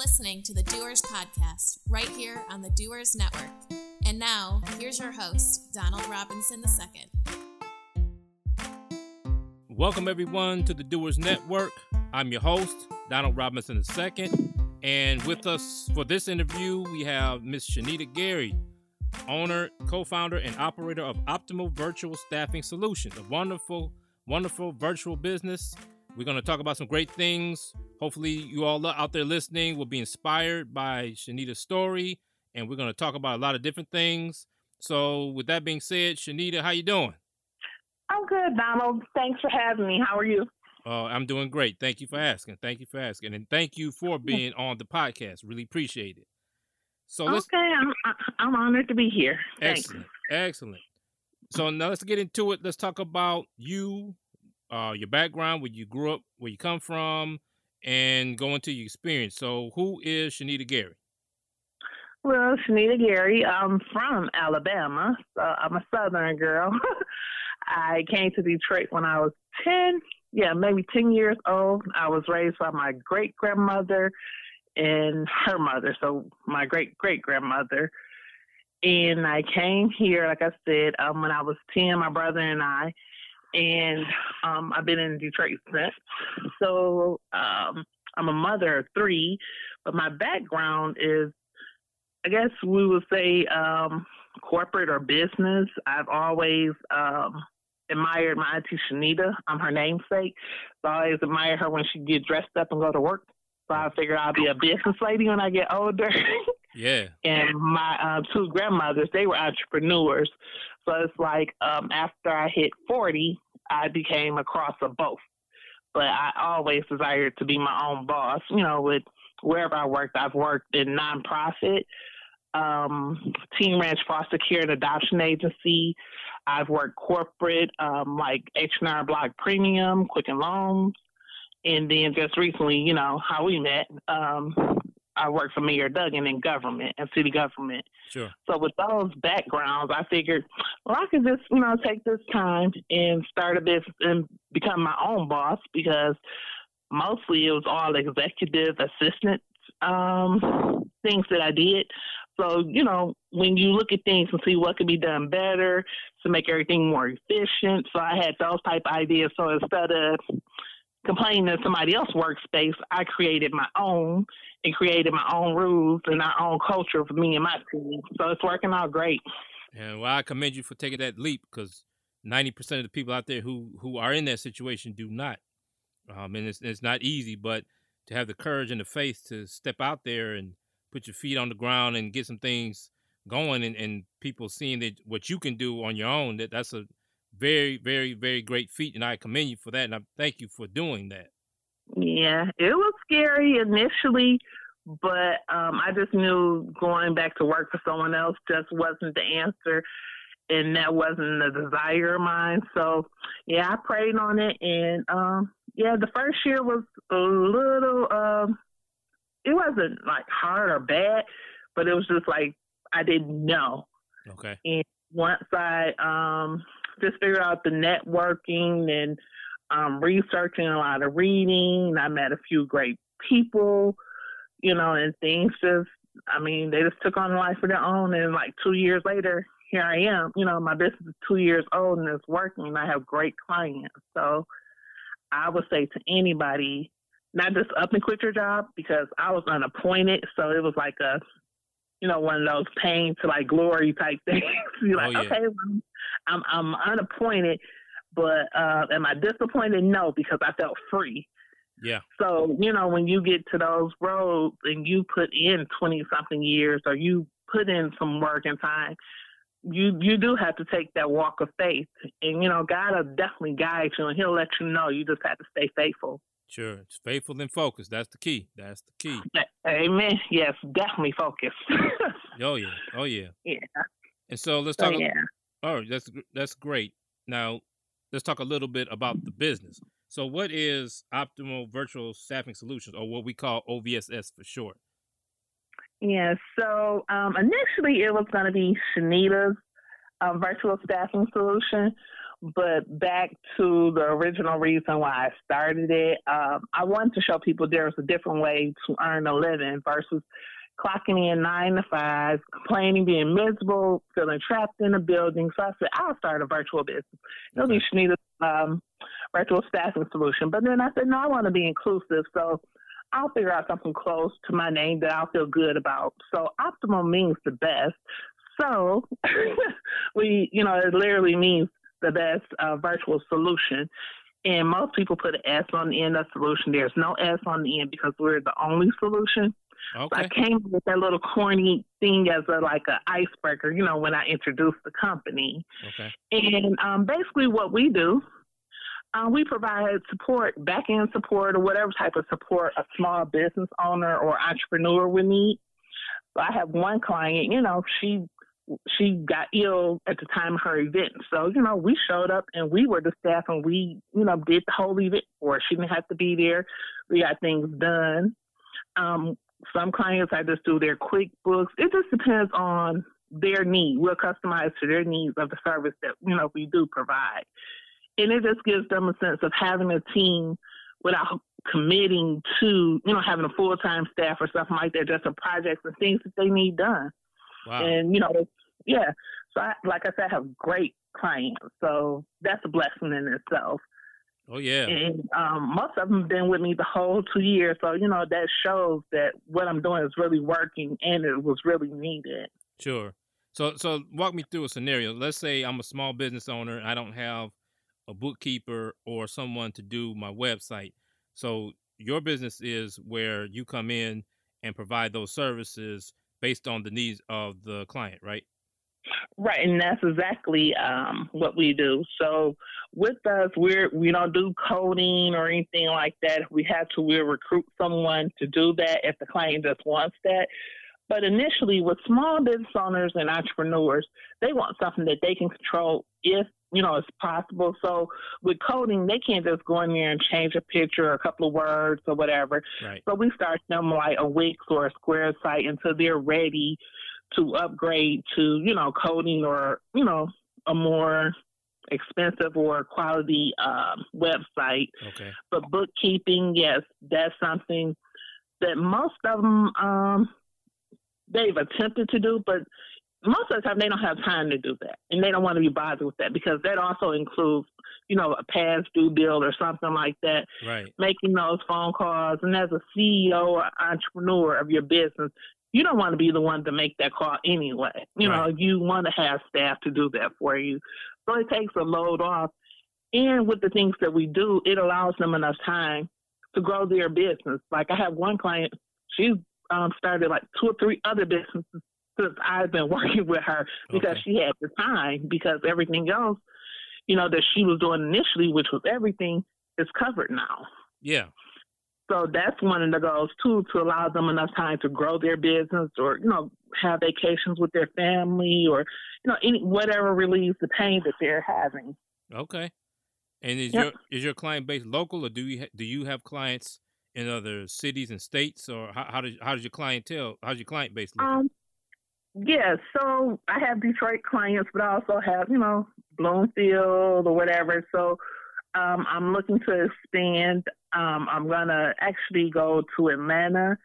Listening to the Doers Podcast right here on the Doers Network. And now, here's your host, Donald Robinson II. Welcome, everyone, to the Doers Network. I'm your host, Donald Robinson II. And with us for this interview, we have Miss Chenita Gary, owner, co founder, and operator of Optimal Virtual Staffing Solutions, a wonderful, wonderful virtual business we're going to talk about some great things. Hopefully, you all out there listening will be inspired by Chenita's story, and we're going to talk about a lot of different things. So, with that being said, Chenita, how you doing? I'm good, Donald. Thanks for having me. How are you? Uh, I'm doing great. Thank you for asking. Thank you for asking, and thank you for being on the podcast. Really appreciate it. So let's. Okay, I'm I'm honored to be here. Thanks. Excellent, excellent. So now let's get into it. Let's talk about you, uh, your background, where you grew up, where you come from, and go into your experience. So, who is Chenita Gary? Well, Chenita Gary, I'm from Alabama, I'm a Southern girl. I came to Detroit when I was 10, yeah, maybe 10 years old. I was raised by my great grandmother and her mother, so my great great grandmother. And I came here, like I said, um, when I was 10, my brother and I, and um, I've been in Detroit since. So um, I'm a mother of three, but my background is, I guess we would say, um, corporate or business. I've always um, admired my auntie Chenita. I'm her namesake. So I always admire her when she get dressed up and go to work. So I figured I'll be a business lady when I get older. yeah. And my uh, two grandmothers, they were entrepreneurs. So it's like um, after I hit 40, I became a cross of both. But I always desired to be my own boss. You know, with wherever I worked, I've worked in nonprofit, um, Teen Ranch Foster Care and Adoption Agency. I've worked corporate, um, like H&R Block Premium, Quicken Loans, and then just recently, you know, how we met, um, I worked for Mayor Duggan in government and city government. Sure. So with those backgrounds, I figured, well, I could just, you know, take this time and start a business and become my own boss because mostly it was all executive assistant um, things that I did. So, you know, when you look at things and see what could be done better to make everything more efficient. So I had those type of ideas. So instead of complaining in somebody else's workspace, I created my own and created my own rules and our own culture for me and my team. So it's working out great. And well, I commend you for taking that leap because ninety percent of the people out there who who are in that situation do not. Um, and it's it's not easy, but to have the courage and the faith to step out there and put your feet on the ground and get some things going, and, and people seeing that what you can do on your own, that that's a very, very, very great feat, and I commend you for that, and I thank you for doing that. Yeah, it was scary initially, but um, I just knew going back to work for someone else just wasn't the answer, and that wasn't the desire of mine. So, yeah, I prayed on it, and um, yeah, the first year was a little. Um, it wasn't like hard or bad, but it was just like I didn't know. Okay. And once I um just figured out the networking and um, researching a lot of reading. I met a few great people, you know, and things just, I mean, they just took on life of their own. And like two years later, here I am. You know, my business is two years old and it's working. And I have great clients. So I would say to anybody, not just up and quit your job because I was unappointed. So it was like a, you know, one of those pain to like glory type things. You're like, oh, yeah. okay, well, I'm I'm unappointed, but uh, am I disappointed? No, because I felt free. Yeah. So you know, when you get to those roads and you put in twenty something years, or you put in some work and time, you you do have to take that walk of faith, and you know, God will definitely guide you, and He'll let you know. You just have to stay faithful. Sure, it's faithful and focused. That's the key. That's the key. Amen. Yes, definitely focus. oh yeah. Oh yeah. Yeah. And so let's talk. Oh, yeah. Oh, that's that's great. Now, let's talk a little bit about the business. So, what is Optimal Virtual Staffing Solutions, or what we call OVSS for short? Yeah. So um, initially, it was going to be Chenita's um, virtual staffing solution, But back to the original reason why I started it, um, I wanted to show people there's a different way to earn a living versus clocking in nine to five, complaining, being miserable, feeling trapped in a building. So I said, I'll start a virtual business. It'll be Chenita's um, virtual staffing solution. But then I said, no, I want to be inclusive. So I'll figure out something close to my name that I'll feel good about. So optimal means the best. So we, you know, it literally means the best uh, virtual solution. And most people put an S on the end of solution. There's no S on the end because we're the only solution. Okay. So I came with that little corny thing as a like an icebreaker, you know, when I introduced the company. Okay. And um, basically, what we do, uh, we provide support, back end support, or whatever type of support a small business owner or entrepreneur would need. So I have one client, you know, she she got ill at the time of her event. So, you know, we showed up and we were the staff and we, you know, did the whole event for her. She didn't have to be there. We got things done. Um, some clients I just do their QuickBooks. It just depends on their need. We'll customize to their needs of the service that, you know, we do provide. And it just gives them a sense of having a team without committing to, you know, having a full time staff or something like that, just a projects and things that they need done. Wow. And, you know, yeah. So, I, like I said, I have great clients. So that's a blessing in itself. Oh yeah. And um, most of them have been with me the whole two years. So you know that shows that what I'm doing is really working and it was really needed. Sure. So so walk me through a scenario. Let's say I'm a small business owner. I don't have a bookkeeper or someone to do my website. So your business is where you come in and provide those services based on the needs of the client, right? Right, and that's exactly um, what we do. So with us, we're we don't do coding or anything like that. If we have to, we'll recruit someone to do that if the client just wants that. But initially, with small business owners and entrepreneurs, they want something that they can control if you know it's possible. So with coding, they can't just go in there and change a picture or a couple of words or whatever. Right. So we start them like a Wix or a Square site until they're ready to upgrade to, you know, coding or, you know, a more expensive or quality um, website. Okay. But bookkeeping, yes, that's something that most of them um, they've attempted to do, but most of the time they don't have time to do that, and they don't want to be bothered with that because that also includes, you know, a past due bill or something like that. Right. Making those phone calls, and as a CEO or entrepreneur of your business, you don't want to be the one to make that call anyway. You right. know, you want to have staff to do that for you. So it takes a load off. And with the things that we do, it allows them enough time to grow their business. Like I have one client, she's um, started like two or three other businesses since I've been working with her because okay. she had the time because everything else, you know, that she was doing initially, which was everything, is covered now. Yeah. So that's one of the goals too, to allow them enough time to grow their business or, you know, have vacations with their family or, you know, any whatever relieves the pain that they're having. Okay. And is yep. your is your client base local or do you ha- do you have clients in other cities and states or how, how does how does your clientele how's your client base look? Um, yeah, so I have Detroit clients, but I also have you know Bloomfield or whatever. So um, I'm looking to expand. Um, I'm gonna actually go to Atlanta,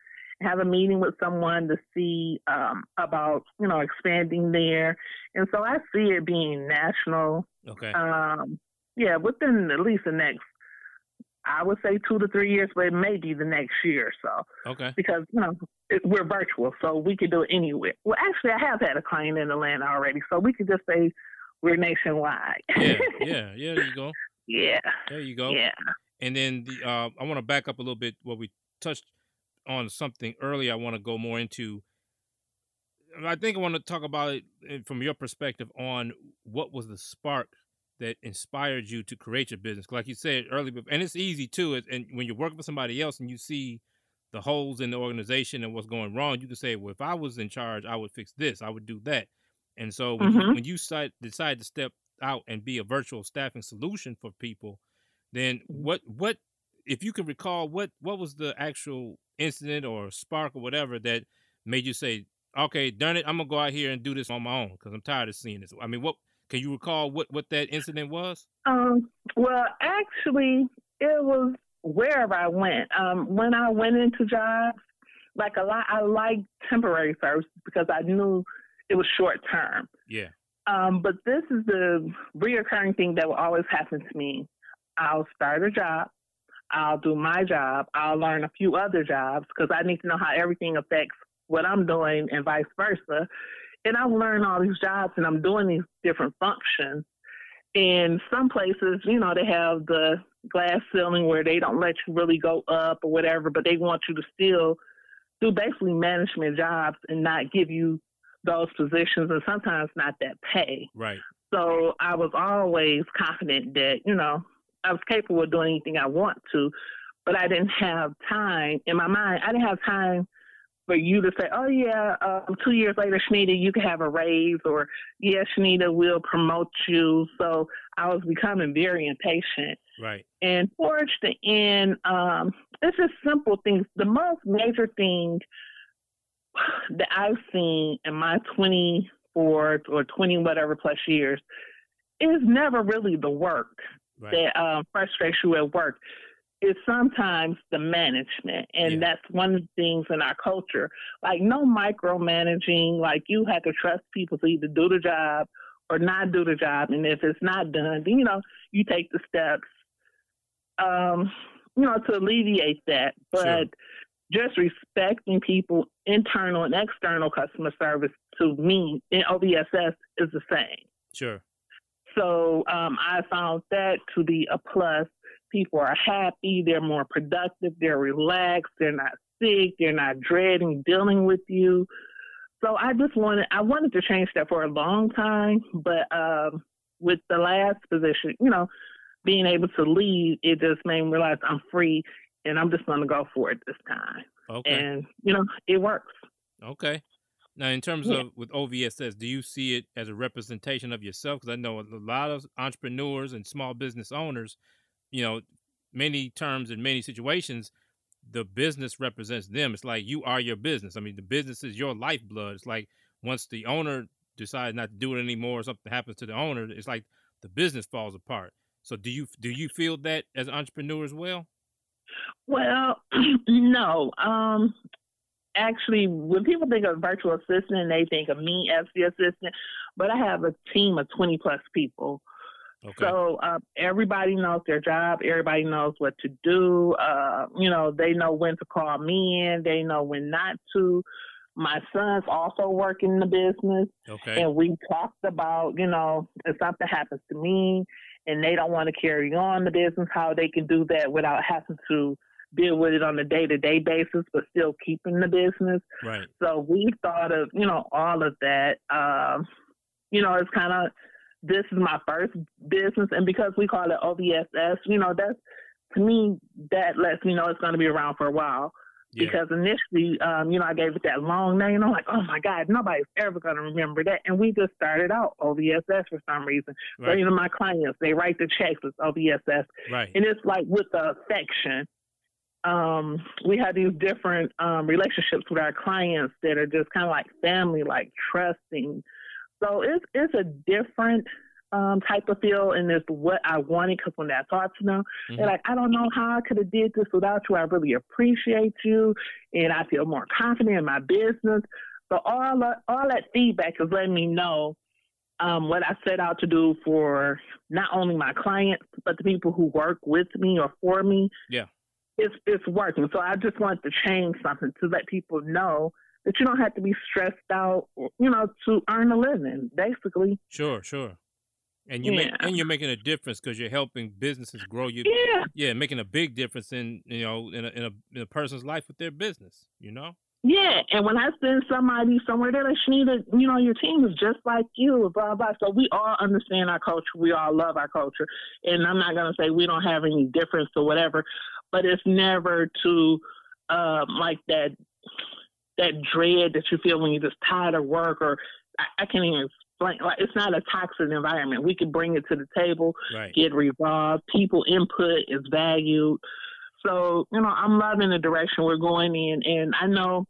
have a meeting with someone to see um, about you know expanding there, and so I see it being national. Okay. Um, yeah, within at least the next, I would say two to three years, but it may be the next year or so. Okay. Because you know it, we're virtual, so we could do it anywhere. Well, actually, I have had a client in Atlanta already, so we could just say we're nationwide. yeah, yeah, yeah. There you go. Yeah. There you go. Yeah. And then the uh, I want to back up a little bit. What we touched on something earlier. I want to go more into. I think I want to talk about it eh, from your perspective on what was the spark that inspired you to create your business. Like you said earlier, and it's easy too. And when you're working for somebody else and you see the holes in the organization and what's going wrong, you can say, "Well, if I was in charge, I would fix this. I would do that." And so when mm-hmm. you, when you decide, decide to step out and be a virtual staffing solution for people, then mm-hmm. what what if you can recall what what was the actual incident or spark or whatever that made you say, okay, darn it, I'm gonna go out here and do this on my own because I'm tired of seeing this. I mean, what Can you recall what what that incident was? Um, well, actually, it was wherever I went. Um, when I went into jobs, like a lot, I liked temporary services because I knew it was short term. Yeah. Um, but this is the reoccurring thing that will always happen to me. I'll start a job. I'll do my job. I'll learn a few other jobs because I need to know how everything affects what I'm doing and vice versa. And I've learned all these jobs and I'm doing these different functions. In some places, you know, they have the glass ceiling where they don't let you really go up or whatever, but they want you to still do basically management jobs and not give you those positions and sometimes not that pay. Right. So I was always confident that, you know, I was capable of doing anything I want to, but I didn't have time in my mind. I didn't have time for you to say, "Oh yeah, um, two years later, Chenita, you can have a raise," or "Yeah, Chenita, will promote you." So I was becoming very impatient. Right. And towards the end, um, it's just simple things. The most major thing that I've seen in my 24 or 20 whatever plus years is never really the work Right. that um, frustrates you at work. It's sometimes the management, and Yeah. that's one of the things in our culture. Like no micromanaging. Like you have to trust people to either do the job or not do the job, and if it's not done, then you know you take the steps, um, you know, to alleviate that. But Sure. Just respecting people, internal and external customer service, to me in OVSS is the same. Sure. So um, I found that to be a plus. People are happy, they're more productive, they're relaxed, they're not sick, they're not dreading dealing with you. So I just wanted I wanted to change that for a long time, but um, with the last position, you know, being able to leave, it just made me realize I'm free and I'm just going to go for it this time. Okay. And you know, it works. Okay. Now, in terms Yeah. of with OVSS, do you see it as a representation of yourself? Because I know a lot of entrepreneurs and small business owners, you know, many terms in many situations, the business represents them. It's like you are your business. I mean, the business is your lifeblood. It's like once the owner decides not to do it anymore, or something happens to the owner, it's like the business falls apart. So, do you do you feel that as an entrepreneur as well? Well, no. Um, actually, when people think of virtual assistant, they think of me as the assistant, but I have a team of 20 plus people. Okay. So uh, everybody knows their job. Everybody knows what to do. Uh, you know, they know when to call me in. They know when not to. My son's also working in the business, okay. and we talked about, you know, if something happens to me and they don't want to carry on the business, how they can do that without having to deal with it on a day to day basis, but still keeping the business. Right. So we thought of, you know, all of that. Um, you know, it's kind of, this is my first business. And because we call it OVSS, you know, that's, to me, that lets me know it's going to be around for a while. Yeah. Because initially, um, you know, I gave it that long name. I'm like, oh my God, nobody's ever going to remember that. And we just started out OVSS for some reason. So, Right. you know, my clients, they write the checks with OVSS. Right. And it's like with the affection. Um, we have these different um, relationships with our clients that are just kind of like family, like trusting. So it's it's a different um, type of feel, and it's what I wanted. Because when I talked to them, Mhm. they're like, "I don't know how I could have did this without you. I really appreciate you, and I feel more confident in my business." So all that, all that feedback is letting me know um, what I set out to do for not only my clients but the people who work with me or for me. Yeah. it's it's working. So I just want to change something to let people know that you don't have to be stressed out, you know, to earn a living. Basically, Sure, sure. And you make Yeah. and you're making a difference because you're helping businesses grow. You yeah. yeah, making a big difference in you know in a, in a in a person's life with their business. You know. Yeah, and when I send somebody somewhere, they're like, Chenita, you know, your team is just like you, blah, blah. So we all understand our culture. We all love our culture. And I'm not going to say we don't have any difference or whatever, but it's never to um, like that that dread that you feel when you're just tired of work or I, I can't even explain. Like, it's not a toxic environment. We can bring it to the table Right. get resolved. People input is valued. So, you know, I'm loving the direction we're going in. And I know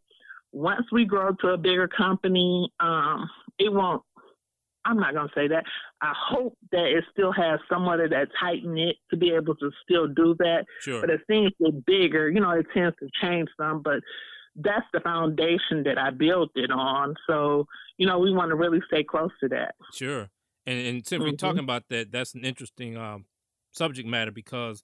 once we grow to a bigger company, um, it won't I'm not going to say that. I hope that it still has somewhat of that tight knit to be able to still do that. Sure. But as things get bigger, you know, it tends to change some. But that's the foundation that I built it on. So, you know, we want to really stay close to that. Sure. And, and since Mhm. we're talking about that, that's an interesting um, subject matter because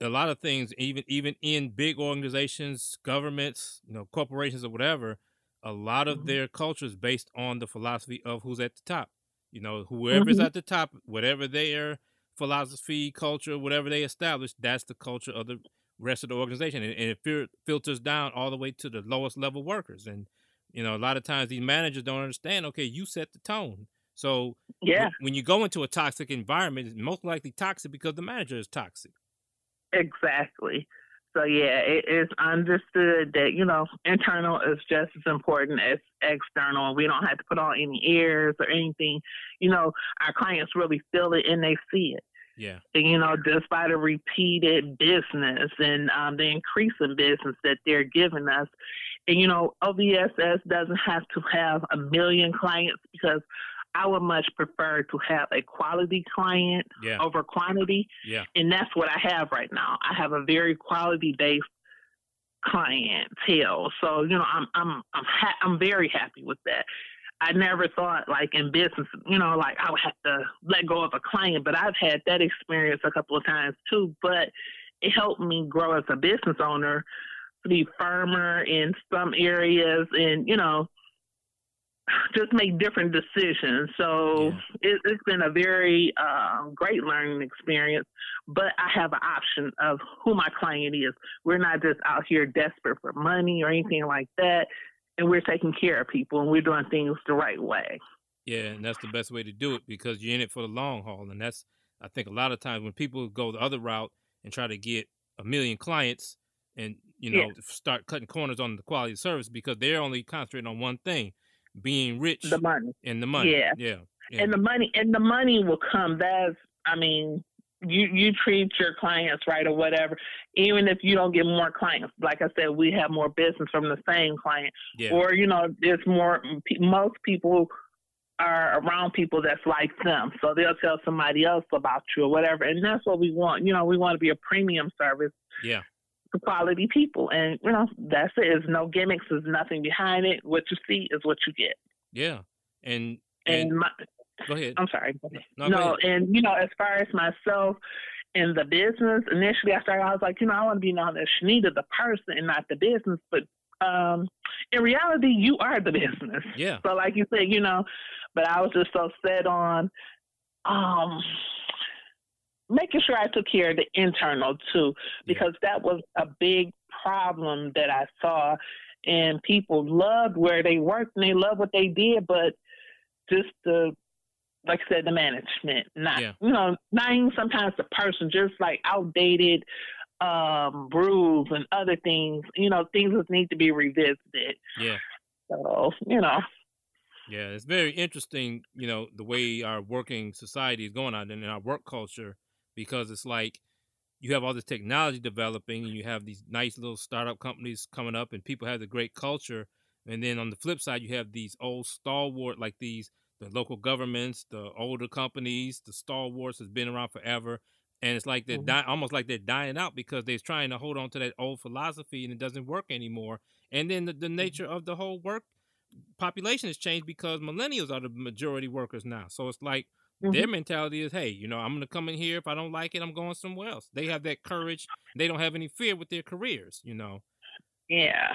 a lot of things, even even in big organizations, governments, you know, corporations or whatever, a lot of Mhm. their culture is based on the philosophy of who's at the top. You know, whoever's Mhm. at the top, whatever their philosophy, culture, whatever they establish, that's the culture of the rest of the organization, and, and it fil- filters down all the way to the lowest level workers. And you know, a lot of times these managers don't understand. Okay, you set the tone, so Yeah, when- when you go into a toxic environment, it's most likely toxic because the manager is toxic. exactly. So yeah, it is understood that you know internal is just as important as external, we don't have to put on any airs or anything. You know, our clients really feel it and they see it. Yeah, you know, despite the repeated business and um, the increase in business that they're giving us. And, you know, OVSS doesn't have to have a million clients because I would much prefer to have a quality client yeah, over quantity. yeah, And that's what I have right now. I have a very quality based clientele. So, you know, I'm I'm I'm ha- I'm very happy with that. I never thought like in business, you know, like I would have to let go of a client, but I've had that experience a couple of times too. But it helped me grow as a business owner, to be firmer in some areas, and you know, just make different decisions. So it, it's been a very uh, great learning experience. But I have an option of who my client is. We're not just out here desperate for money or anything like that and we're taking care of people and we're doing things the right way. yeah, and that's the best way to do it because you're in it for the long haul, and that's I think a lot of times when people go the other route and try to get a million clients and you know start cutting corners on the quality of service because they're only concentrating on one thing, being rich The money. and the money. Yeah. yeah, yeah. And the money and the money will come. That's I mean, you you treat your clients right or whatever. Even if you don't get more clients, like I said, we have more business from the same client. yeah, Or you know, there's more. Most people are around people that's like them, so they'll tell somebody else about you or whatever. And that's what we want. You know, we want to be a premium service yeah, to quality people, and you know, that's it. There's no gimmicks. There's nothing behind it. What you see is what you get. yeah. And And, and my, go ahead. I'm sorry. No, No, and you know, as far as myself in the business, initially I started, I was like, you know, I want to be known as Chenita, the person, and not the business. But um, in reality, you are the business. Yeah, So, like you said, you know, but I was just so set on um, making sure I took care of the internal too, because that was a big problem that I saw. And people loved where they worked and they loved what they did, but just the, like I said, the management, not, Yeah. you know, not even sometimes the person, just like outdated um, rules and other things, you know, things that need to be revisited. yeah. So, you know, Yeah, it's very interesting, you know, the way our working society is going on and in our work culture, because it's like you have all this technology developing and you have these nice little startup companies coming up and people have the great culture. And then on the flip side, you have these old stalwart, like these, the local governments, the older companies, the stalwarts has been around forever. And it's like they're Mhm. dying, almost like they're dying out because they're trying to hold on to that old philosophy and it doesn't work anymore. And then the, the nature of the whole work population has changed because millennials are the majority workers now. So it's like their mentality is, hey, you know, I'm gonna come in here. If I don't like it, I'm going somewhere else. They have that courage. They don't have any fear with their careers. You know. Yeah.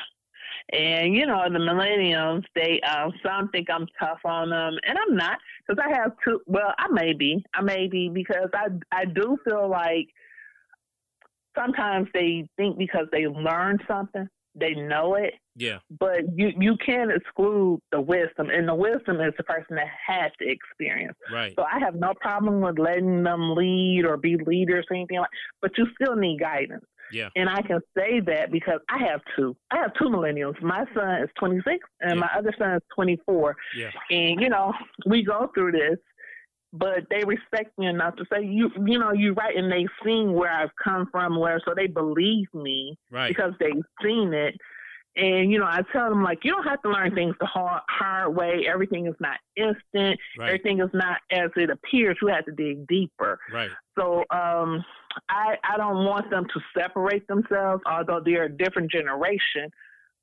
And you know the millennials, they um, some think I'm tough on them, and I'm not because I have two. Well, I may be, I may be because I I do feel like sometimes they think because they learned something, they know it, Yeah. but you you can't exclude the wisdom, and the wisdom is the person that has the experience. Right. So I have no problem with letting them lead or be leaders or anything like. But you still need guidance. Yeah. And I can say that because I have two. I have two millennials. My son is 26 and Yeah. my other son is 24. Yeah. And, you know, we go through this, but they respect me enough to say, you you know, you're right. And they've seen where I've come from, where so they believe me Right. because they've seen it. And you know, I tell them like you don't have to learn things the hard hard way. Everything is not instant. Right. Everything is not as it appears. You have to dig deeper. Right. So um, I I don't want them to separate themselves, although they're a different generation.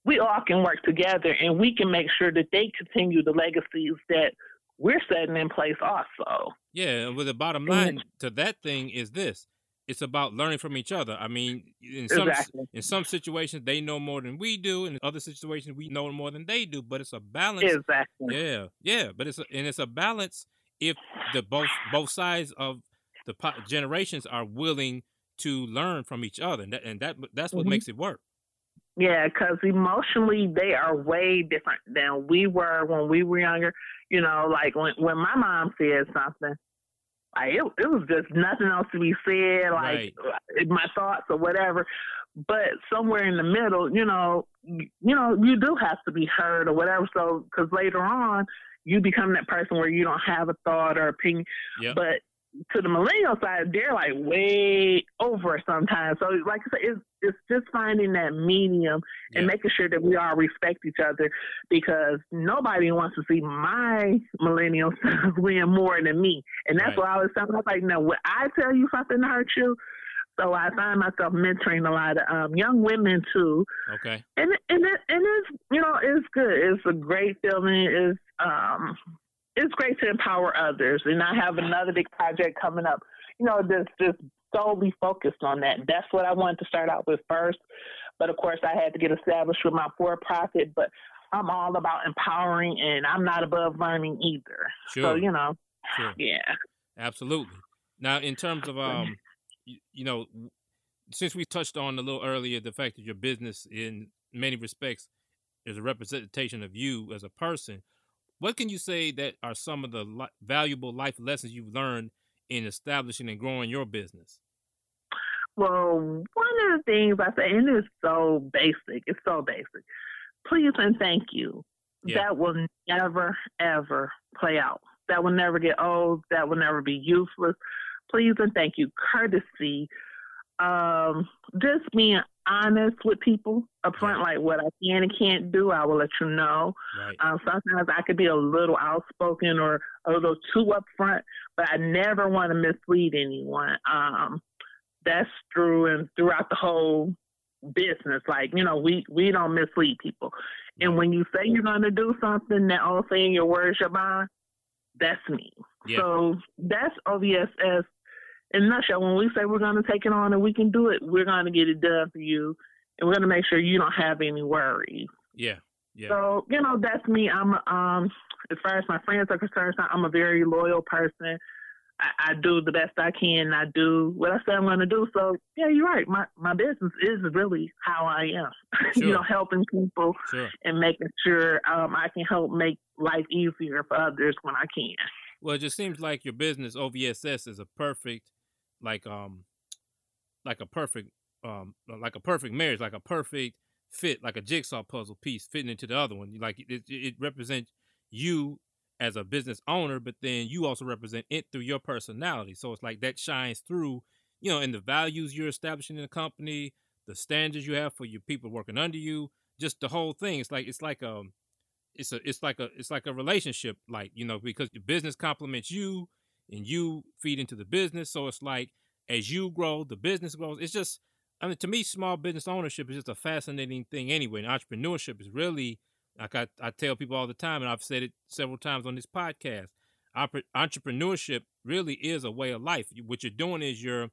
We all can work together, and we can make sure that they continue the legacies that we're setting in place. Also, Yeah, and with the bottom line to that thing is this: it's about learning from each other. I mean, in some exactly, in some situations they know more than we do, and in other situations we know more than they do. But it's a balance. exactly. Yeah, yeah, but it's a, and it's a balance if the both both sides of the po- generations are willing to learn from each other, and that, and that that's what Mhm. makes it work. Yeah, because emotionally they are way different than we were when we were younger. You know, like when when my mom said something, like it, it was just nothing else to be said, like my thoughts or whatever. But somewhere in the middle, you know, you, you know, you do have to be heard or whatever. So, because later on, you become that person where you don't have a thought or opinion. Yep. But to the millennial side, they're like way over sometimes. So, like I said, it's it's just finding that medium and Yeah. making sure that we all respect each other because nobody wants to see my millennial sons win more than me. And that's Right. why I was telling. I was like, no, when I tell you something to hurt you. So I find myself mentoring a lot of um, young women too, Okay. and and it, and it's you know it's good. It's a great feeling. It's um it's great to empower others. And I have another big project coming up. You know, just just solely focused on that. That's what I wanted to start out with first. But of course, I had to get established with my for profit. But I'm all about empowering, and I'm not above learning either. Sure. So you know, Sure. yeah. Absolutely. Now, in terms of um, you, you know, since we touched on a little earlier the fact that your business, in many respects, is a representation of you as a person, what can you say that are some of the li- valuable life lessons you've learned in establishing and growing your business? Well, one of the things I say, and it's so basic, it's so basic. Please and thank you. Yeah. That will never, ever play out. That will never get old. That will never be useless. Please and thank you. Courtesy. Um, just being honest with people up front, like what I can and can't do, I will let you know. Right. Um, sometimes I could be a little outspoken or a little too upfront, but I never want to mislead anyone. Um, that's true and throughout the whole business. Like, you know, we, we don't mislead people. And when you say you're going to do something, that all saying your words, your bond, that's me. Yeah. So that's OVSS in a nutshell. When we say we're going to take it on and we can do it, we're going to get it done for you. And we're going to make sure you don't have any worries. Yeah. Yeah. So, you know, that's me. I'm um as far as my friends are concerned, I'm a very loyal person. I, I do the best I can. I do what I say I'm going to do. So, yeah, you're right. My my business is really how I am. Sure. you know, helping people Sure. and making sure um, I can help make life easier for others when I can. Well, it just seems like your business OVSS is a perfect, like um, like a perfect um, like a perfect marriage, like a perfect fit, like a jigsaw puzzle piece fitting into the other one. Like it, it represents you as a business owner, but then you also represent it through your personality. So it's like that shines through, you know, in the values you're establishing in the company, the standards you have for your people working under you, just the whole thing. It's like it's like um it's a it's like a it's like a relationship like you know because the business complements you and you feed into the business. So it's like as you grow the business grows. It's just i mean to me small business ownership is just a fascinating thing anyway and entrepreneurship is really like i, I tell people all the time and i've said it several times on this podcast entrepreneurship really is a way of life. What you're doing is you're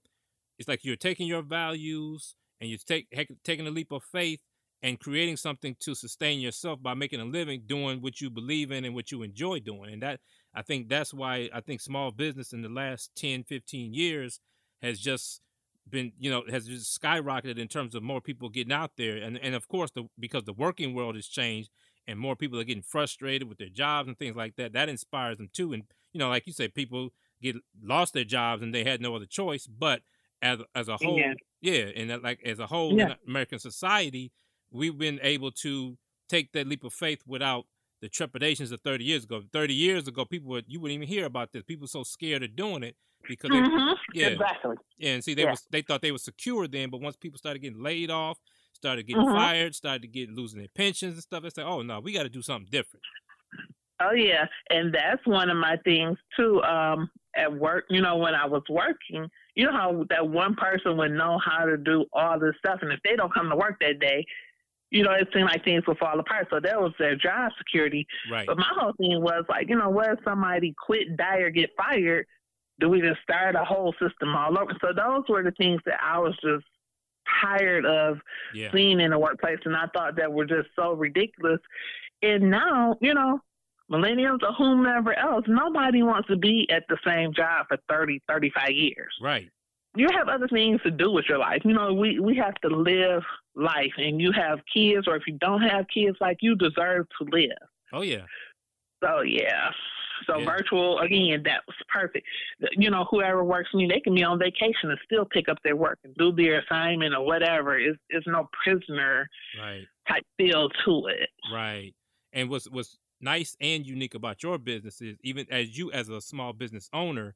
it's like you're taking your values and you're take, taking a leap of faith and creating something to sustain yourself by making a living doing what you believe in and what you enjoy doing and that i think that's why i think small business in the last 10 15 years has just been you know has just skyrocketed in terms of more people getting out there and and of course the because the working world has changed and more people are getting frustrated with their jobs and things like that that inspires them too and you know like you said people get lost their jobs and they had no other choice but as as a whole Yeah. yeah and that, like as a whole Yeah. american society we've been able to take that leap of faith without the trepidations of 30 years ago 30 years ago people would you wouldn't even hear about this people were so scared of doing it because they, Mhm. yeah Exactly. yeah, and see, they Yeah. was they thought they were secure then, but once people started getting laid off, started getting Mhm. fired, started to get losing their pensions and stuff. They said, "Oh no, we got to do something different." Oh yeah, and that's one of my things too. Um, at work, you know, when I was working, you know how that one person would know how to do all this stuff, and if they don't come to work that day, you know, it seemed like things would fall apart. So that was their job security. Right. But my whole thing was like, you know, what if somebody quit, die, or get fired? Do we just start a whole system all over? So those were the things that I was just tired of Yeah. seen in the workplace, and I thought that were just so ridiculous. And now, you know, millennials or whomever else, nobody wants to be at the same job for 30, 35 years. Right. You have other things to do with your life. You know, we, we have to live life, and you have kids, or if you don't have kids, like you deserve to live. Oh yeah. So, yeah. So Yeah. virtual again, that was perfect. You know, whoever works for me, they can be on vacation and still pick up their work and do their assignment or whatever. It's, it's no prisoner Right. type feel to it. Right. And what's what's nice and unique about your business is even as you as a small business owner,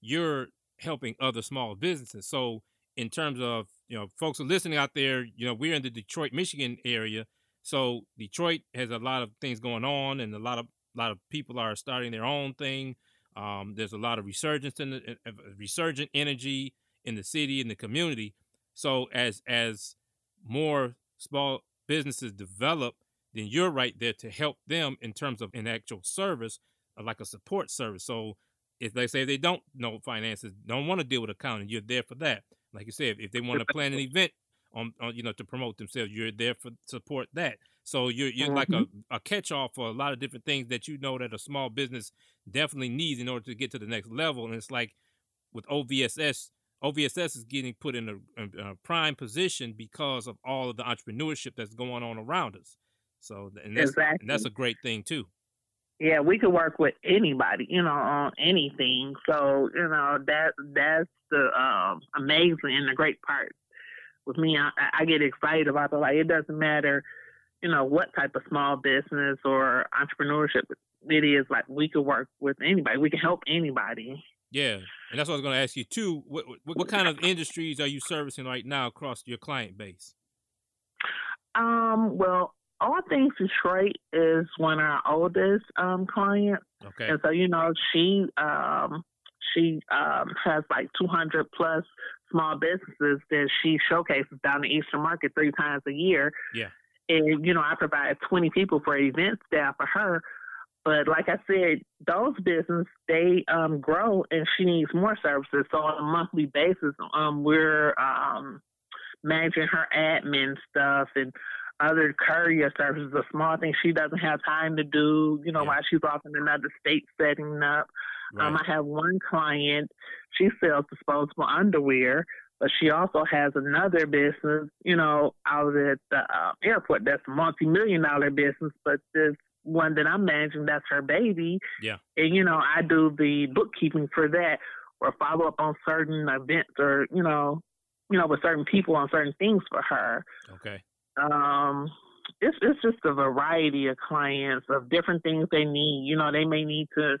you're helping other small businesses. So in terms of, you know, folks are listening out there, you know, we're in the Detroit, Michigan area. So Detroit has a lot of things going on and a lot of a lot of people are starting their own thing. Um, there's a lot of resurgence in the uh, resurgent energy in the city in the community. So as as more small businesses develop, then you're right there to help them in terms of an actual service, uh, like a support service. So if they say they don't know finances, don't want to deal with accounting, you're there for that. Like you said, if they want to plan an event on, on you know to promote themselves, you're there for support that. So you're you're like a, mm-hmm. a catch all for a lot of different things that you know that a small business definitely needs in order to get to the next level. And it's like with OVSS, OVSS is getting put in a, a, a prime position because of all of the entrepreneurship that's going on around us. So and that's, Exactly. and that's a great thing too. Yeah, we could work with anybody, you know, on anything. So, you know, that that's the um amazing and the great part with me. I, I get excited about it. Like it doesn't matter, you know, what type of small business or entrepreneurship it is. Like we could work with anybody. We can help anybody. Yeah, and that's what I was going to ask you too. What, what what kind of industries are you servicing right now across your client base? Um, well, All Things Detroit is one of our oldest um clients. Okay. And so, you know, she um she um has like two hundred plus small businesses that she showcases down the Eastern Market three times a year. Yeah. And, you know, I provide twenty people for event staff for her. But like I said, those businesses they um grow and she needs more services. So on a monthly basis, um we're um managing her admin stuff and other courier services, a small thing she doesn't have time to do, you know, Yeah. while she's off in another state setting up. Um, I have one client, she sells disposable underwear, but she also has another business, you know, out at the uh, airport that's a multi million dollar business, but this one that I'm managing, that's her baby. Yeah. And, you know, I do the bookkeeping for that or follow up on certain events or, you know, you know, with certain people on certain things for her Okay. Um it's it's just a variety of clients of different things they need. You know, they may need to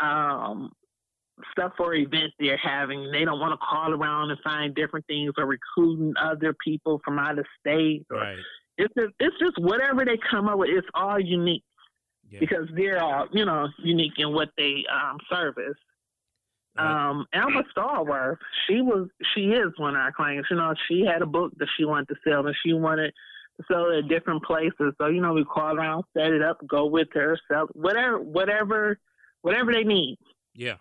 um stuff for events they're having. They don't want to call around and find different things or recruiting other people from out of state. Or Right. It's just, it's just whatever they come up with. It's all unique Yeah. because they're all you know unique in what they um service. Um, Alma Starworth, she was, she is one of our clients. You know, she had a book that she wanted to sell, and she wanted to sell it at different places. So you know, we call around, set it up, go with her, sell whatever, whatever, whatever they need yeah.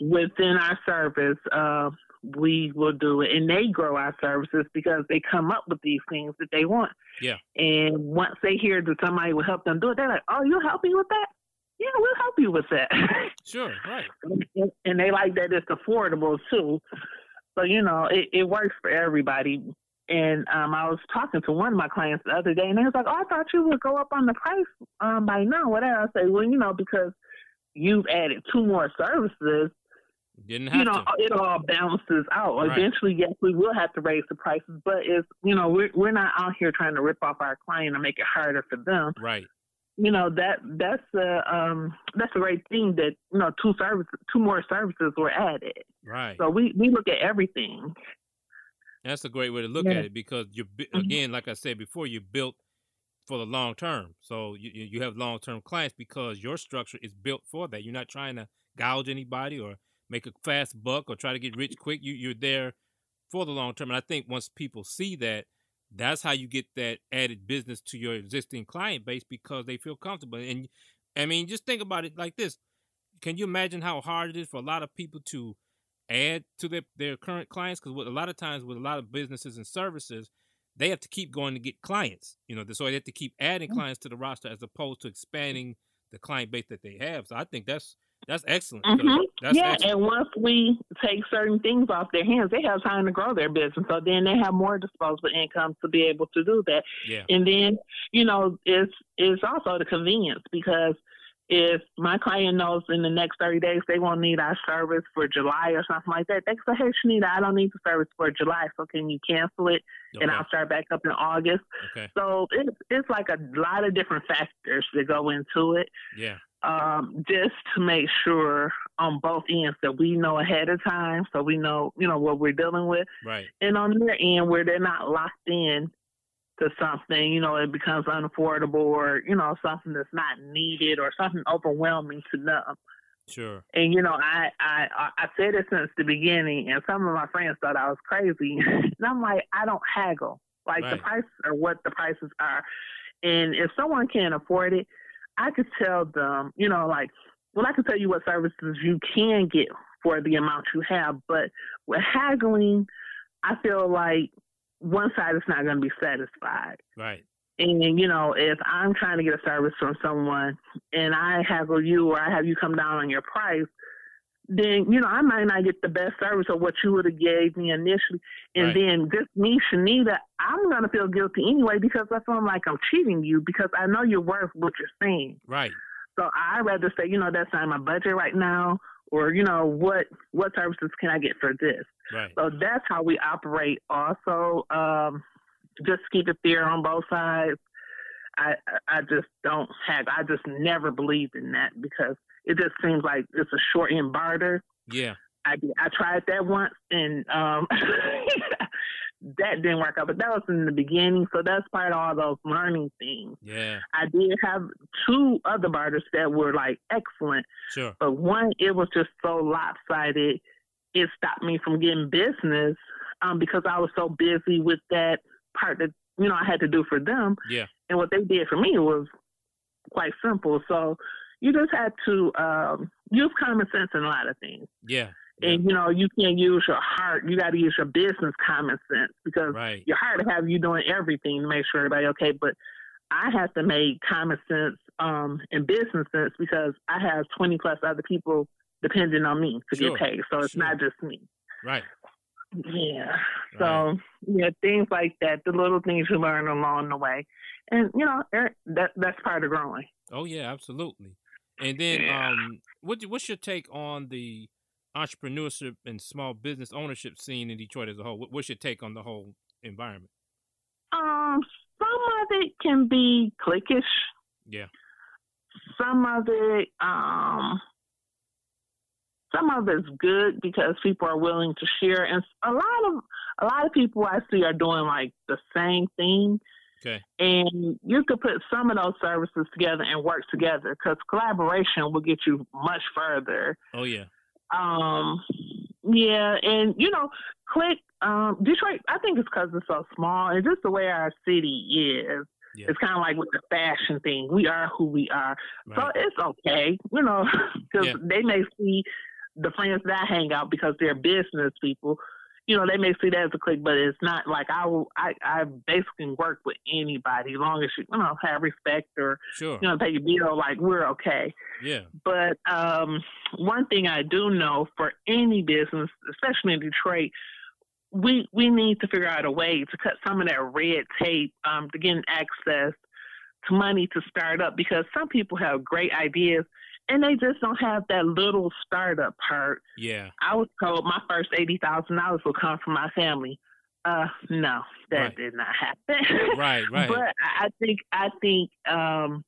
within our service. Uh, we will do it, and they grow our services because they come up with these things that they want. Yeah. And once they hear that somebody will help them do it, they're like, "Oh, you help me with that? Yeah, we'll help you with that." Sure. Right. and- and they like that it's affordable too. So you know, it, it works for everybody. And um, I was talking to one of my clients the other day, and they was like, "Oh, I thought you would go up on the price um, by now." Whatever. I say, well, you know, because you've added two more services, Didn't have you know, to. it all balances out. Right. Eventually, yes, we will have to raise the prices, but it's you know, we're we're not out here trying to rip off our client and make it harder for them Right. You know that that's a um that's a great thing that you know two services two more services were added Right. so we we look at everything That's a great way to look Yeah. at it because you Mhm. again, like I said before, you built for the long term. So you you you have long term clients because your structure is built for that. You're not trying to gouge anybody or make a fast buck or try to get rich quick. You you're there for the long term. And I think once people see that, that's how you get that added business to your existing client base because they feel comfortable. And I mean, just think about it like this. Can you imagine how hard it is for a lot of people to add to their, their current clients? Because a lot of times with a lot of businesses and services, they have to keep going to get clients. You know, so they have to keep adding Mm. clients to the roster as opposed to expanding the client base that they have. So I think that's that's excellent. 'cause hmm That's yeah, excellent. and once we take certain things off their hands, they have time to grow their business. So then they have more disposable income to be able to do that. Yeah. And then, you know, it's it's also the convenience because if my client knows in the next 30 days they won't need our service for July or something like that, they can say, hey, Chenita, I don't need the service for July, so can you cancel it? And I'll start back up in August. Okay. So it's, it's like a lot of different factors that go into it Yeah. Um, just to make sure on both ends that we know ahead of time so we know, you know, what we're dealing with. Right. And on their end where they're not locked in to something, you know, it becomes unaffordable or, you know, something that's not needed or something overwhelming to them. Sure. And you know, I I I said it since the beginning, and some of my friends thought I was crazy. and I'm like, I don't haggle. Like the Right. prices are what the prices are, and if someone can't afford it, I could tell them, you know, like, well, I can tell you what services you can get for the amount you have, but with haggling, I feel like one side is not going to be satisfied. Right. And you know, if I'm trying to get a service from someone and I haggle you or I have you come down on your price, then you know I might not get the best service of what you would have gave me initially. And Right. then just me, Chenita, I'm gonna feel guilty anyway because I feel like I'm cheating you because I know you're worth what you're saying. Right. So I rather say, you know, that's not my budget right now, or you know, what what services can I get for this? Right. So that's how we operate. Also, um, just keep it fair on both sides. I I just don't have. I just never believed in that because it just seems like it's a short end barter. Yeah. I I tried that once and um, that didn't work out. But that was in the beginning, so that's part of all those learning things. Yeah. I did have two other barters that were like excellent, Sure. but one, it was just so lopsided, it stopped me from getting business um, because I was so busy with that part that you know I had to do for them. Yeah. And what they did for me was quite simple. So you just had to um, use common sense in a lot of things. Yeah. yeah. And you know you can't use your heart. You got to use your business common sense because Right. your heart will have you doing everything to make sure everybody okay. But I have to make common sense um, and business sense because I have 20 plus other people depending on me to Sure, get paid. So it's sure. not just me. Right. Yeah. Right. So yeah, things like that, the little things you learn along the way, and you know er, that that's part of growing. Oh yeah, absolutely. And then, Yeah. um, what what's your take on the entrepreneurship and small business ownership scene in Detroit as a whole? What's your take on the whole environment? Um, some of it can be cliquish. Yeah. Some of it, um, some of it's good because people are willing to share, and a lot of a lot of people I see are doing like the same thing. Okay. And you could put some of those services together and work together because collaboration will get you much further. Oh yeah. Um, yeah, and you know, click um, Detroit. I think it's because it's so small and just the way our city is. Yeah. It's kind of like with the fashion thing. We are who we are, so it's okay, you know, because Yeah. they may see the friends that I hang out because they're business people. You know, they may see that as a clique, but it's not like I will. I I basically work with anybody as long as you you know have respect or Sure. you know pay your bill. Like we're okay. Yeah. But um, one thing I do know for any business, especially in Detroit, we we need to figure out a way to cut some of that red tape um, to gain access to money to start up because some people have great ideas and they just don't have that little startup part. Yeah. I was told my first eighty thousand dollars will come from my family. Uh, no, that Right. did not happen. Right. Right. But I I think I think um,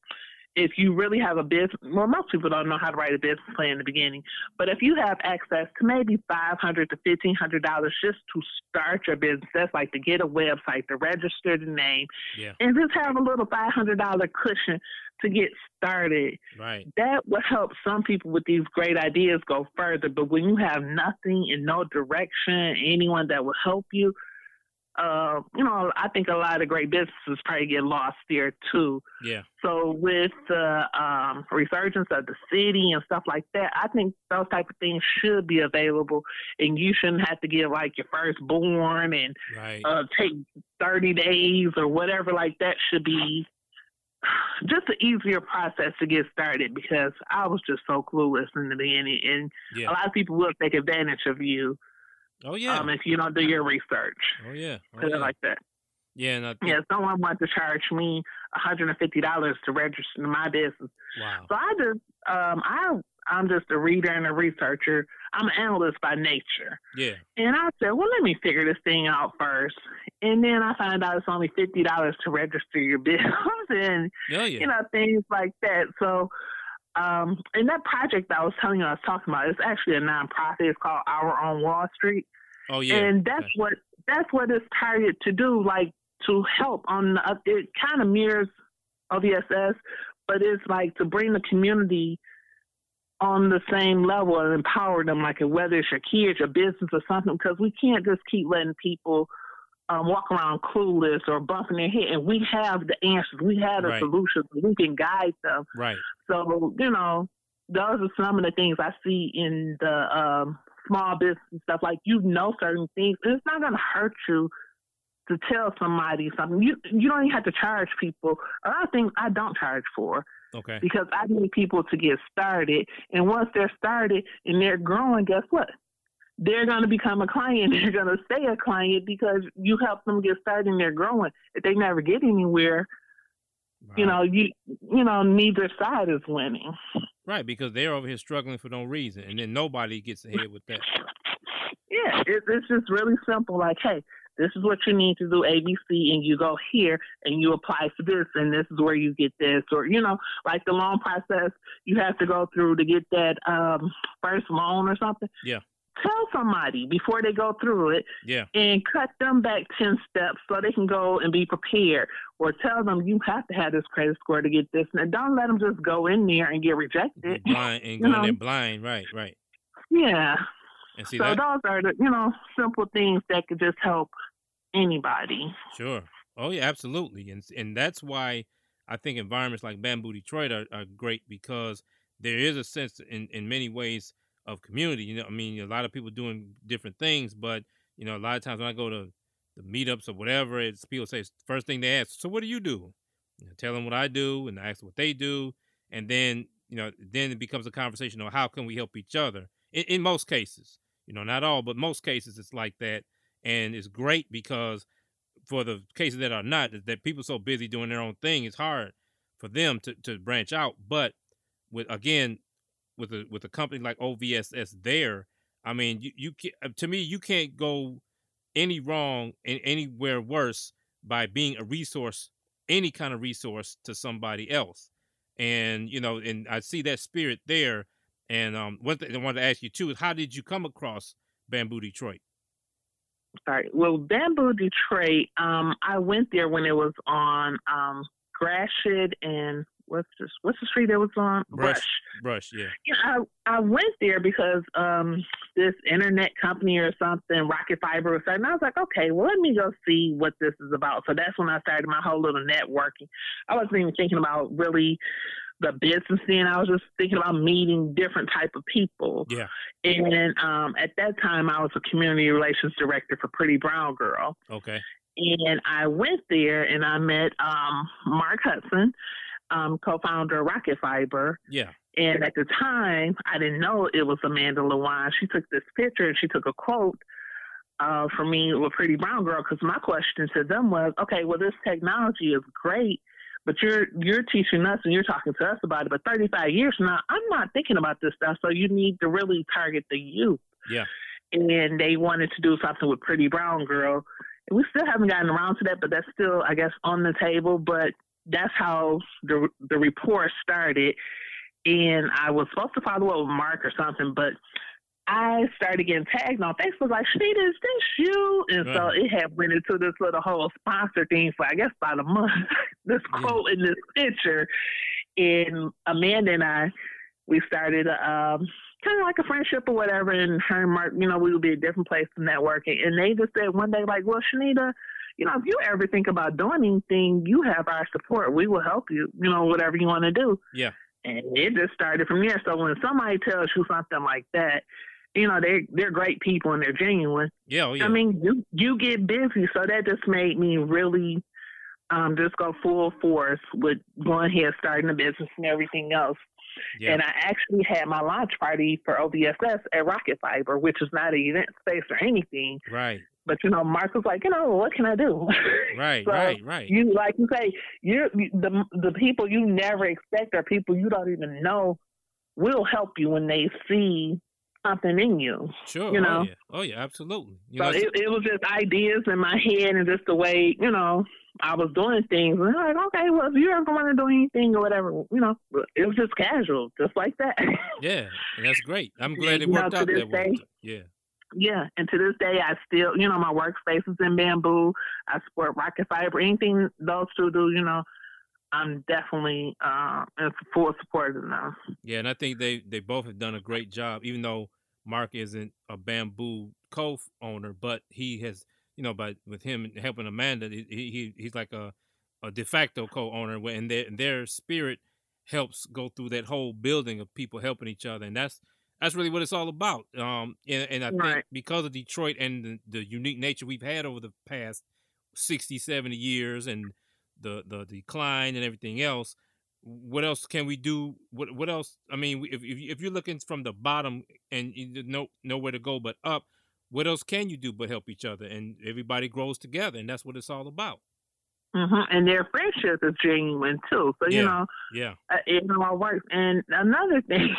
if you really have a business, well, most people don't know how to write a business plan in the beginning, but if you have access to maybe five hundred to fifteen hundred dollars just to start your business, that's like to get a website, to register the name, Yeah. and just have a little five hundred dollar cushion to get started. Right. That will help some people with these great ideas go further. But when you have nothing and no direction, anyone that will help you, uh, you know, I think a lot of great businesses probably get lost there too. Yeah. So with the um, resurgence of the city and stuff like that, I think those type of things should be available, and you shouldn't have to get like your firstborn and Right. uh, take thirty days or whatever like that. Should be just an easier process to get started because I was just so clueless in the beginning, and a lot of people will take advantage of you Oh yeah. um, if you don't do your research. oh yeah. Oh, yeah. like that. yeah. And think, Yeah, someone wants to charge me $150 to register my business. Wow. So I just, um, I, I'm just a reader and a researcher. I'm an analyst by nature. Yeah. And I said, well, let me figure this thing out first. And then I found out it's only $50 to register your business and, yeah. you know, things like that. So, um, and that project that I was telling you I was talking about, it's actually a nonprofit. It's called Our Own Wall Street. oh yeah. And that's Okay. what that's what it's targeted to do, like to help on. The, it kind of mirrors OVSS, but it's like to bring the community on the same level and empower them, like whether it's your kids, your business, or something. Because we can't just keep letting people um, walk around clueless or bumping their head, and we have the answers, we have the Right. solutions, we can guide them. Right. So, you know, those are some of the things I see in the um, small business stuff. Like, you know certain things, it's not going to hurt you to tell somebody something. You you don't even have to charge people. A lot of things I don't charge for Okay. because I need people to get started. And once they're started and they're growing, guess what? They're going to become a client. They're going to stay a client because you help them get started and they're growing. If they never get anywhere, you know, you you know, neither side is winning. Right, because they're over here struggling for no reason, and then nobody gets ahead with that. Yeah, it, it's just really simple. Like, hey, this is what you need to do, ABC, and you go here and you apply for this, and this is where you get this, or you know, like the loan process you have to go through to get that um, first loan or something. Yeah. Tell somebody before they go through it Yeah. and cut them back 10 steps so they can go and be prepared. Or tell them you have to have this credit score to get this. And don't let them just go in there and get rejected. Blind and going there blind. Right. Right. Yeah. And see so that. those are the, you know, simple things that could just help anybody. Sure. Oh yeah, absolutely. And and that's why I think environments like Bamboo Detroit are, are great because there is a sense in, in many ways of community. You know, I mean, a lot of people doing different things, but you know, a lot of times when I go to the meetups or whatever, it's people say first thing they ask, so what do you do? You know, tell them what I do and I ask what they do, and then you know, then it becomes a conversation on how can we help each other. In, in most cases, you know, not all, but most cases it's like that, and it's great because for the cases that are not, that people so busy doing their own thing, it's hard for them to, to branch out. But with again, with a with a company like OVSS, there, I mean, you you can, to me, you can't go any wrong and anywhere worse by being a resource, any kind of resource to somebody else. And you know, and I see that spirit there. And um, one thing I wanted to ask you too is, how did you come across Bamboo Detroit? Sorry. Well, Bamboo Detroit, um, I went there when it was on um, Gratiot and what's this, what's the street that was on? Brush. Brush, yeah. Yeah, I, I went there because um, this internet company or something, Rocket Fiber or something. I was like, okay, well, let me go see what this is about. So that's when I started my whole little networking. I wasn't even thinking about really the business then. I was just thinking about meeting different type of people. Yeah. And um, at that time, I was a community relations director for Pretty Brown Girl. Okay. And I went there and I met um, Marc Hudson, um, co-founder of Rocket Fiber. Yeah. And at the time, I didn't know it was Amanda Lewan. She took this picture and she took a quote uh, for me with Pretty Brown Girl because my question to them was, okay, well, this technology is great, but you're you're teaching us and you're talking to us about it. But 35 years from now, I'm not thinking about this stuff. So you need to really target the youth. Yeah. And they wanted to do something with Pretty Brown Girl. And we still haven't gotten around to that, but that's still, I guess, on the table. But that's how the the report started. And I was supposed to follow up with Marc or something, but I started getting tagged on Facebook like, Chenita, is this you? And right. so it had went into this little whole sponsor thing for I guess about a month. this yeah. quote in this picture. And Amanda and I, we started um kind of like a friendship or whatever. And her and Marc, you know, we would be a different place to networking. And they just said one day, like, well, Chenita, you know, if you ever think about doing anything, you have our support. We will help you, you know, whatever you want to do. Yeah. And it just started from there. So when somebody tells you something like that, you know, they're they're great people and they're genuine. Yeah, oh, yeah. I mean, you you get busy, so that just made me really um, just go full force with going ahead, starting a business and everything else. Yeah. And I actually had my launch party for OVSS at Rocket Fiber, which is not an event space or anything. Right. But you know, Marc was like, you know, what can I do? Right, so right, right. You like you say, you're the the people you never expect are people you don't even know will help you when they see something in you. Sure. You oh, know. Oh yeah, oh, yeah absolutely. You so know, it, it was just ideas in my head and just the way you know I was doing things. And I'm like, okay, well, if you ever want to do anything or whatever, you know, it was just casual, just like that. yeah, that's great. I'm glad it worked know, out that way. Yeah. Yeah, and to this day, I still, you know, my workspace is in bamboo. I support Rocket Fiber. Anything those two do, you know, I'm definitely uh, in full support of them. Yeah, and I think they they both have done a great job. Even though Marc isn't a bamboo co-owner, but he has, you know, by with him helping Amanda, he, he he's like a a de facto co-owner, and their their spirit helps go through that whole building of people helping each other, and that's that's really what it's all about. Um, and, and I right. think because of Detroit and the, the, unique nature we've had over the past 60, 70 years and the, the decline and everything else, what else can we do? What what else? I mean, if if, if you're looking from the bottom and you know nowhere to go but up, what else can you do but help each other? And everybody grows together, and that's what it's all about. Mm-hmm. And their friendship is genuine too. So you know, yeah, uh, it all works. And another thing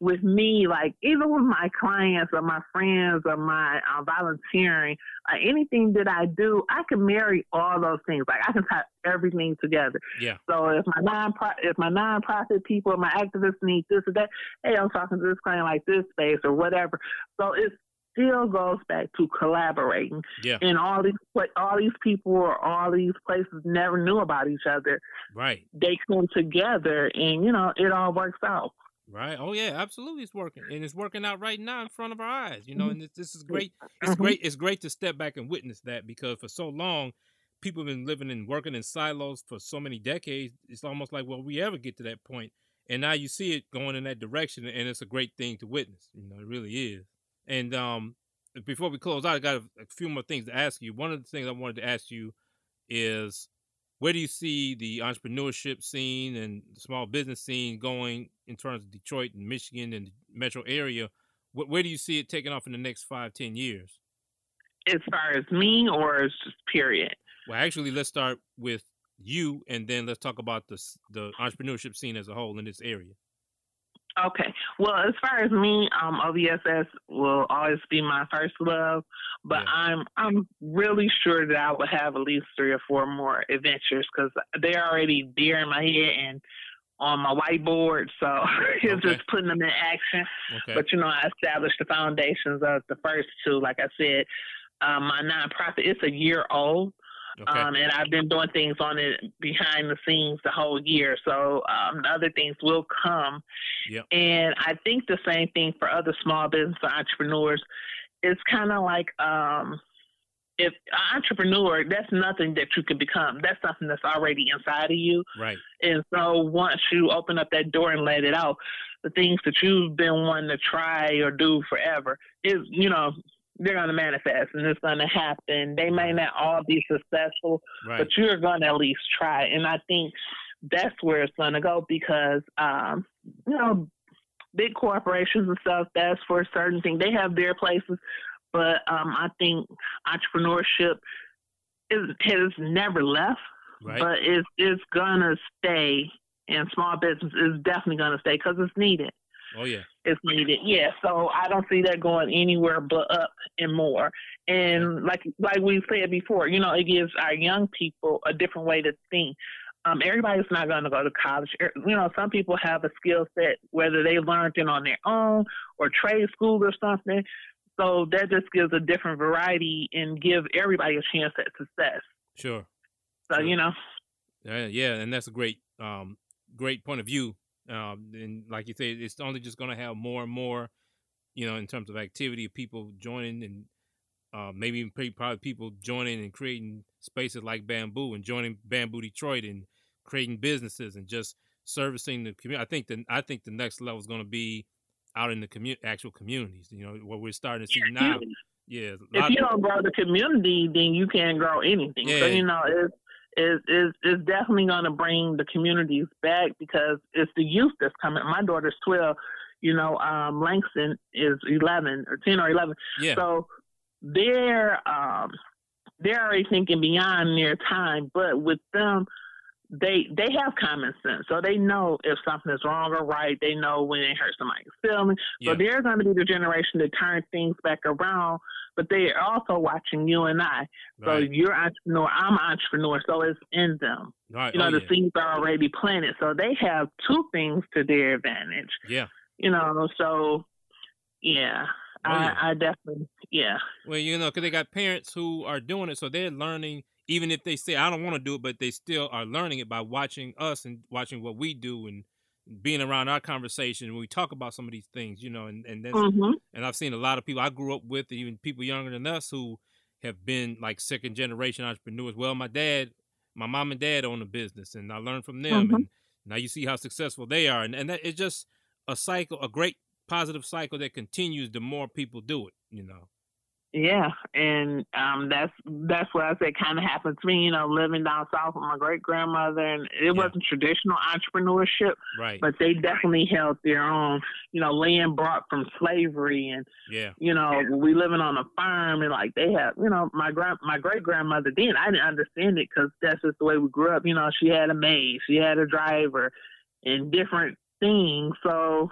with me, like even with my clients or my friends or my uh, volunteering, uh, anything that I do, I can marry all those things. Like I can tie everything together. Yeah. So if my non if my nonprofit people, my activists need this or that, hey, I'm talking to this client like this space or whatever. So it's still goes back to collaborating. Yeah. And all these all these people or all these places never knew about each other. Right. They come together and you know, it all works out. Right. Oh yeah, absolutely it's working. And it's working out right now in front of our eyes. You know, mm-hmm. and this, this is great. It's mm-hmm. great it's great to step back and witness that because for so long people have been living and working in silos for so many decades. It's almost like will we ever get to that point? And now you see it going in that direction and it's a great thing to witness. You know, it really is. And um, before we close out, I got a, a, few more things to ask you. One of the things I wanted to ask you is where do you see the entrepreneurship scene and the small business scene going in terms of Detroit and Michigan and the metro area? Where, where do you see it taking off in the next five, ten years? As far as me, or as just period? Well, actually, let's start with you, and then let's talk about the the entrepreneurship scene as a whole in this area. Okay. Well, as far as me, um, OVSS will always be my first love, but yeah. I'm I'm really sure that I will have at least three or four more adventures because they're already there in my head and on my whiteboard. So it's okay. just putting them in action. Okay. But you know, I established the foundations of the first two. Like I said, um, my nonprofit it's a year old. Okay. Um, and I've been doing things on it behind the scenes the whole year. So um, other things will come. Yep. And I think the same thing for other small business entrepreneurs. It's kind of like um, if an entrepreneur, that's nothing that you can become. That's something that's already inside of you. Right. And so once you open up that door and let it out, the things that you've been wanting to try or do forever is, you know, they're going to manifest and it's going to happen. They may not all be successful, right. but you're going to at least try. And I think that's where it's going to go because, um, you know, big corporations and stuff, that's for certain thing. They have their places, but um, I think entrepreneurship is, has never left, right. but it's, it's going to stay. And small business is definitely going to stay because it's needed. Oh yeah, it's needed. Yeah, so I don't see that going anywhere but up and more. And like like we said before, you know, it gives our young people a different way to think. Um, everybody's not going to go to college. Er, you know, some people have a skill set, whether they learned it on their own or trade school or something. So that just gives a different variety and give everybody a chance at success. Sure. So sure. you know. Yeah, yeah, and that's a great, um, great point of view. Um, and like you said, it's only just going to have more and more, you know, in terms of activity of people joining and uh, maybe even probably people joining and creating spaces like Bamboo and joining Bamboo Detroit and creating businesses and just servicing the community. I think the I think the next level is going to be out in the community, actual communities. You know, what we're starting to see now. Yeah. If you don't grow the community, then you can't grow anything. Yeah. So you know, it's is is is definitely going to bring the communities back because it's the youth that's coming. My daughter's twelve. You know, um, Langston is eleven or ten or eleven. Yeah. So they're um, they're already thinking beyond their time. But with them, they they have common sense, so they know if something is wrong or right. They know when it hurts somebody's feelings. Yeah. So they're going to be the generation to turn things back around. But they are also watching you and I. So right. you're entrepreneur, I'm entrepreneur, so it's in them. Right. You know, oh, the yeah. seeds are already planted, so they have two things to their advantage. Yeah. You know, so yeah. Oh, yeah. I, I definitely, yeah. Well, you know, because they got parents who are doing it, so they're learning. Even if they say I don't want to do it, but they still are learning it by watching us and watching what we do and being around our conversation when we talk about some of these things, you know. And and that's, Mhm. and I've seen a lot of people I grew up with, even people younger than us, who have been like second generation entrepreneurs. Well, my dad, my mom and dad own a business, and I learned from them. Mhm. And now you see how successful they are, and and that, it's just a cycle, a great positive cycle that continues the more people do it. You know. Yeah, and um, that's that's what I said kind of happened to me. You know, living down south with my great grandmother, and it Yeah. wasn't traditional entrepreneurship, Right. but they definitely held their own. You know, land brought from slavery, and yeah. you know, we living on a farm, and like they have, you know, my grand my great grandmother then I didn't understand it because that's just the way we grew up. You know, she had a maid, she had a driver, and different things. So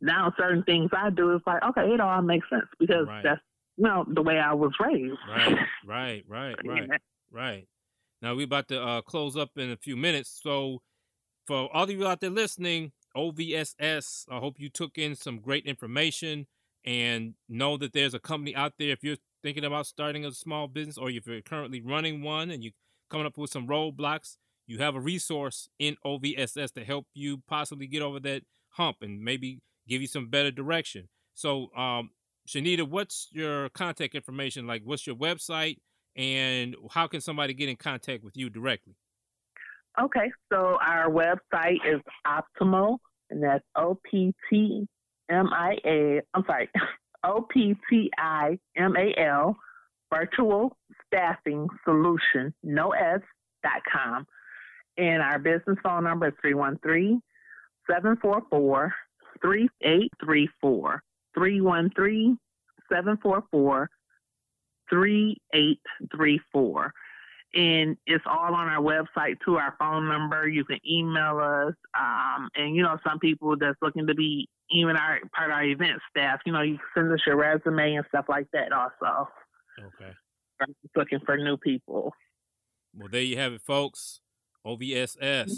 now certain things I do is like, okay, it all makes sense because Right. that's you know the way I was raised. Right. Right. Right. Right. Right. Now we're about to uh, close up in a few minutes. So for all of you out there listening, OVSS, I hope you took in some great information and know that there's a company out there. If you're thinking about starting a small business or if you're currently running one and you're coming up with some roadblocks, you have a resource in OVSS to help you possibly get over that hump and maybe give you some better direction. So, um, Chenita, what's your contact information? Like, what's your website, and how can somebody get in contact with you directly? Okay, so our website is Optimal, and that's O P T M I A. I'm sorry, O P T I M A L, Virtual Staffing Solution, no S dot com, and our business phone number is 313 744 3834. 313 744 3834. And it's all on our website too, our phone number. You can email us. Um, and, you know, some people that's looking to be even our part of our event staff, you know, you can send us your resume and stuff like that also. Okay. Looking for new people. Well, there you have it, folks. OVSS,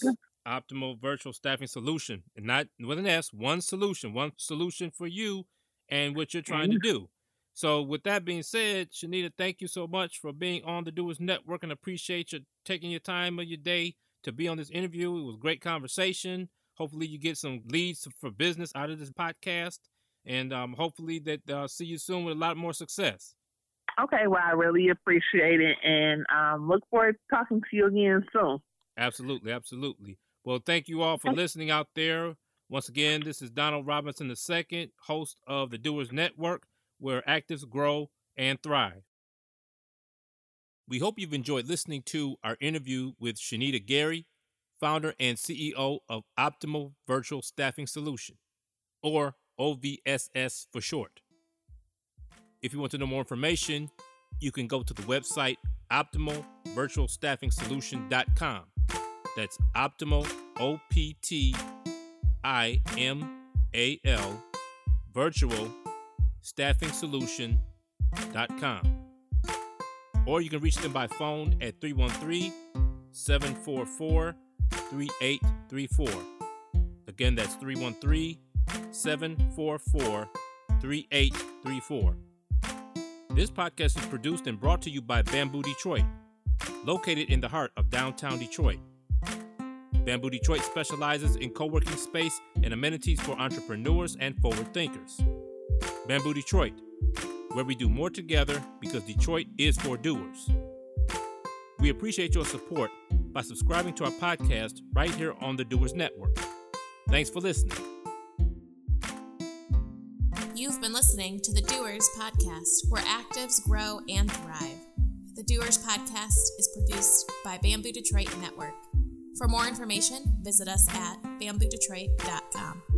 Optimal Virtual Staffing Solution, and not with an S, one solution, one solution for you and what you're trying to do. So, with that being said, Chenita, thank you so much for being on the Doers Network and appreciate you taking your time of your day to be on this interview. It was a great conversation. Hopefully, you get some leads for business out of this podcast, and um, hopefully, that uh, see you soon with a lot more success. Okay, well, I really appreciate it and um, look forward to talking to you again soon. Absolutely, absolutely. Well, thank you all for listening out there. Once again, this is Donald Robinson II, host of the Doers Network, where actives grow and thrive. We hope you've enjoyed listening to our interview with Chenita Gary, founder and CEO of Optimal Virtual Staffing Solution, or OVSS for short. If you want to know more information, you can go to the website optimalvirtualstaffingsolution.com. That's optimal, O P T I M A L, virtual staffing solution.com. Or you can reach them by phone at 313 744 3834. Again, that's 313 744 3834. This podcast is produced and brought to you by Bamboo Detroit, located in the heart of downtown Detroit. Bamboo Detroit specializes in co working space and amenities for entrepreneurs and forward thinkers. Bamboo Detroit, where we do more together because Detroit is for doers. We appreciate your support by subscribing to our podcast right here on the Doers Network. Thanks for listening. You've been listening to the Doers Podcast, where actives grow and thrive. The Doers Podcast is produced by Bamboo Detroit Network. For more information, visit us at bamboodetroit.com.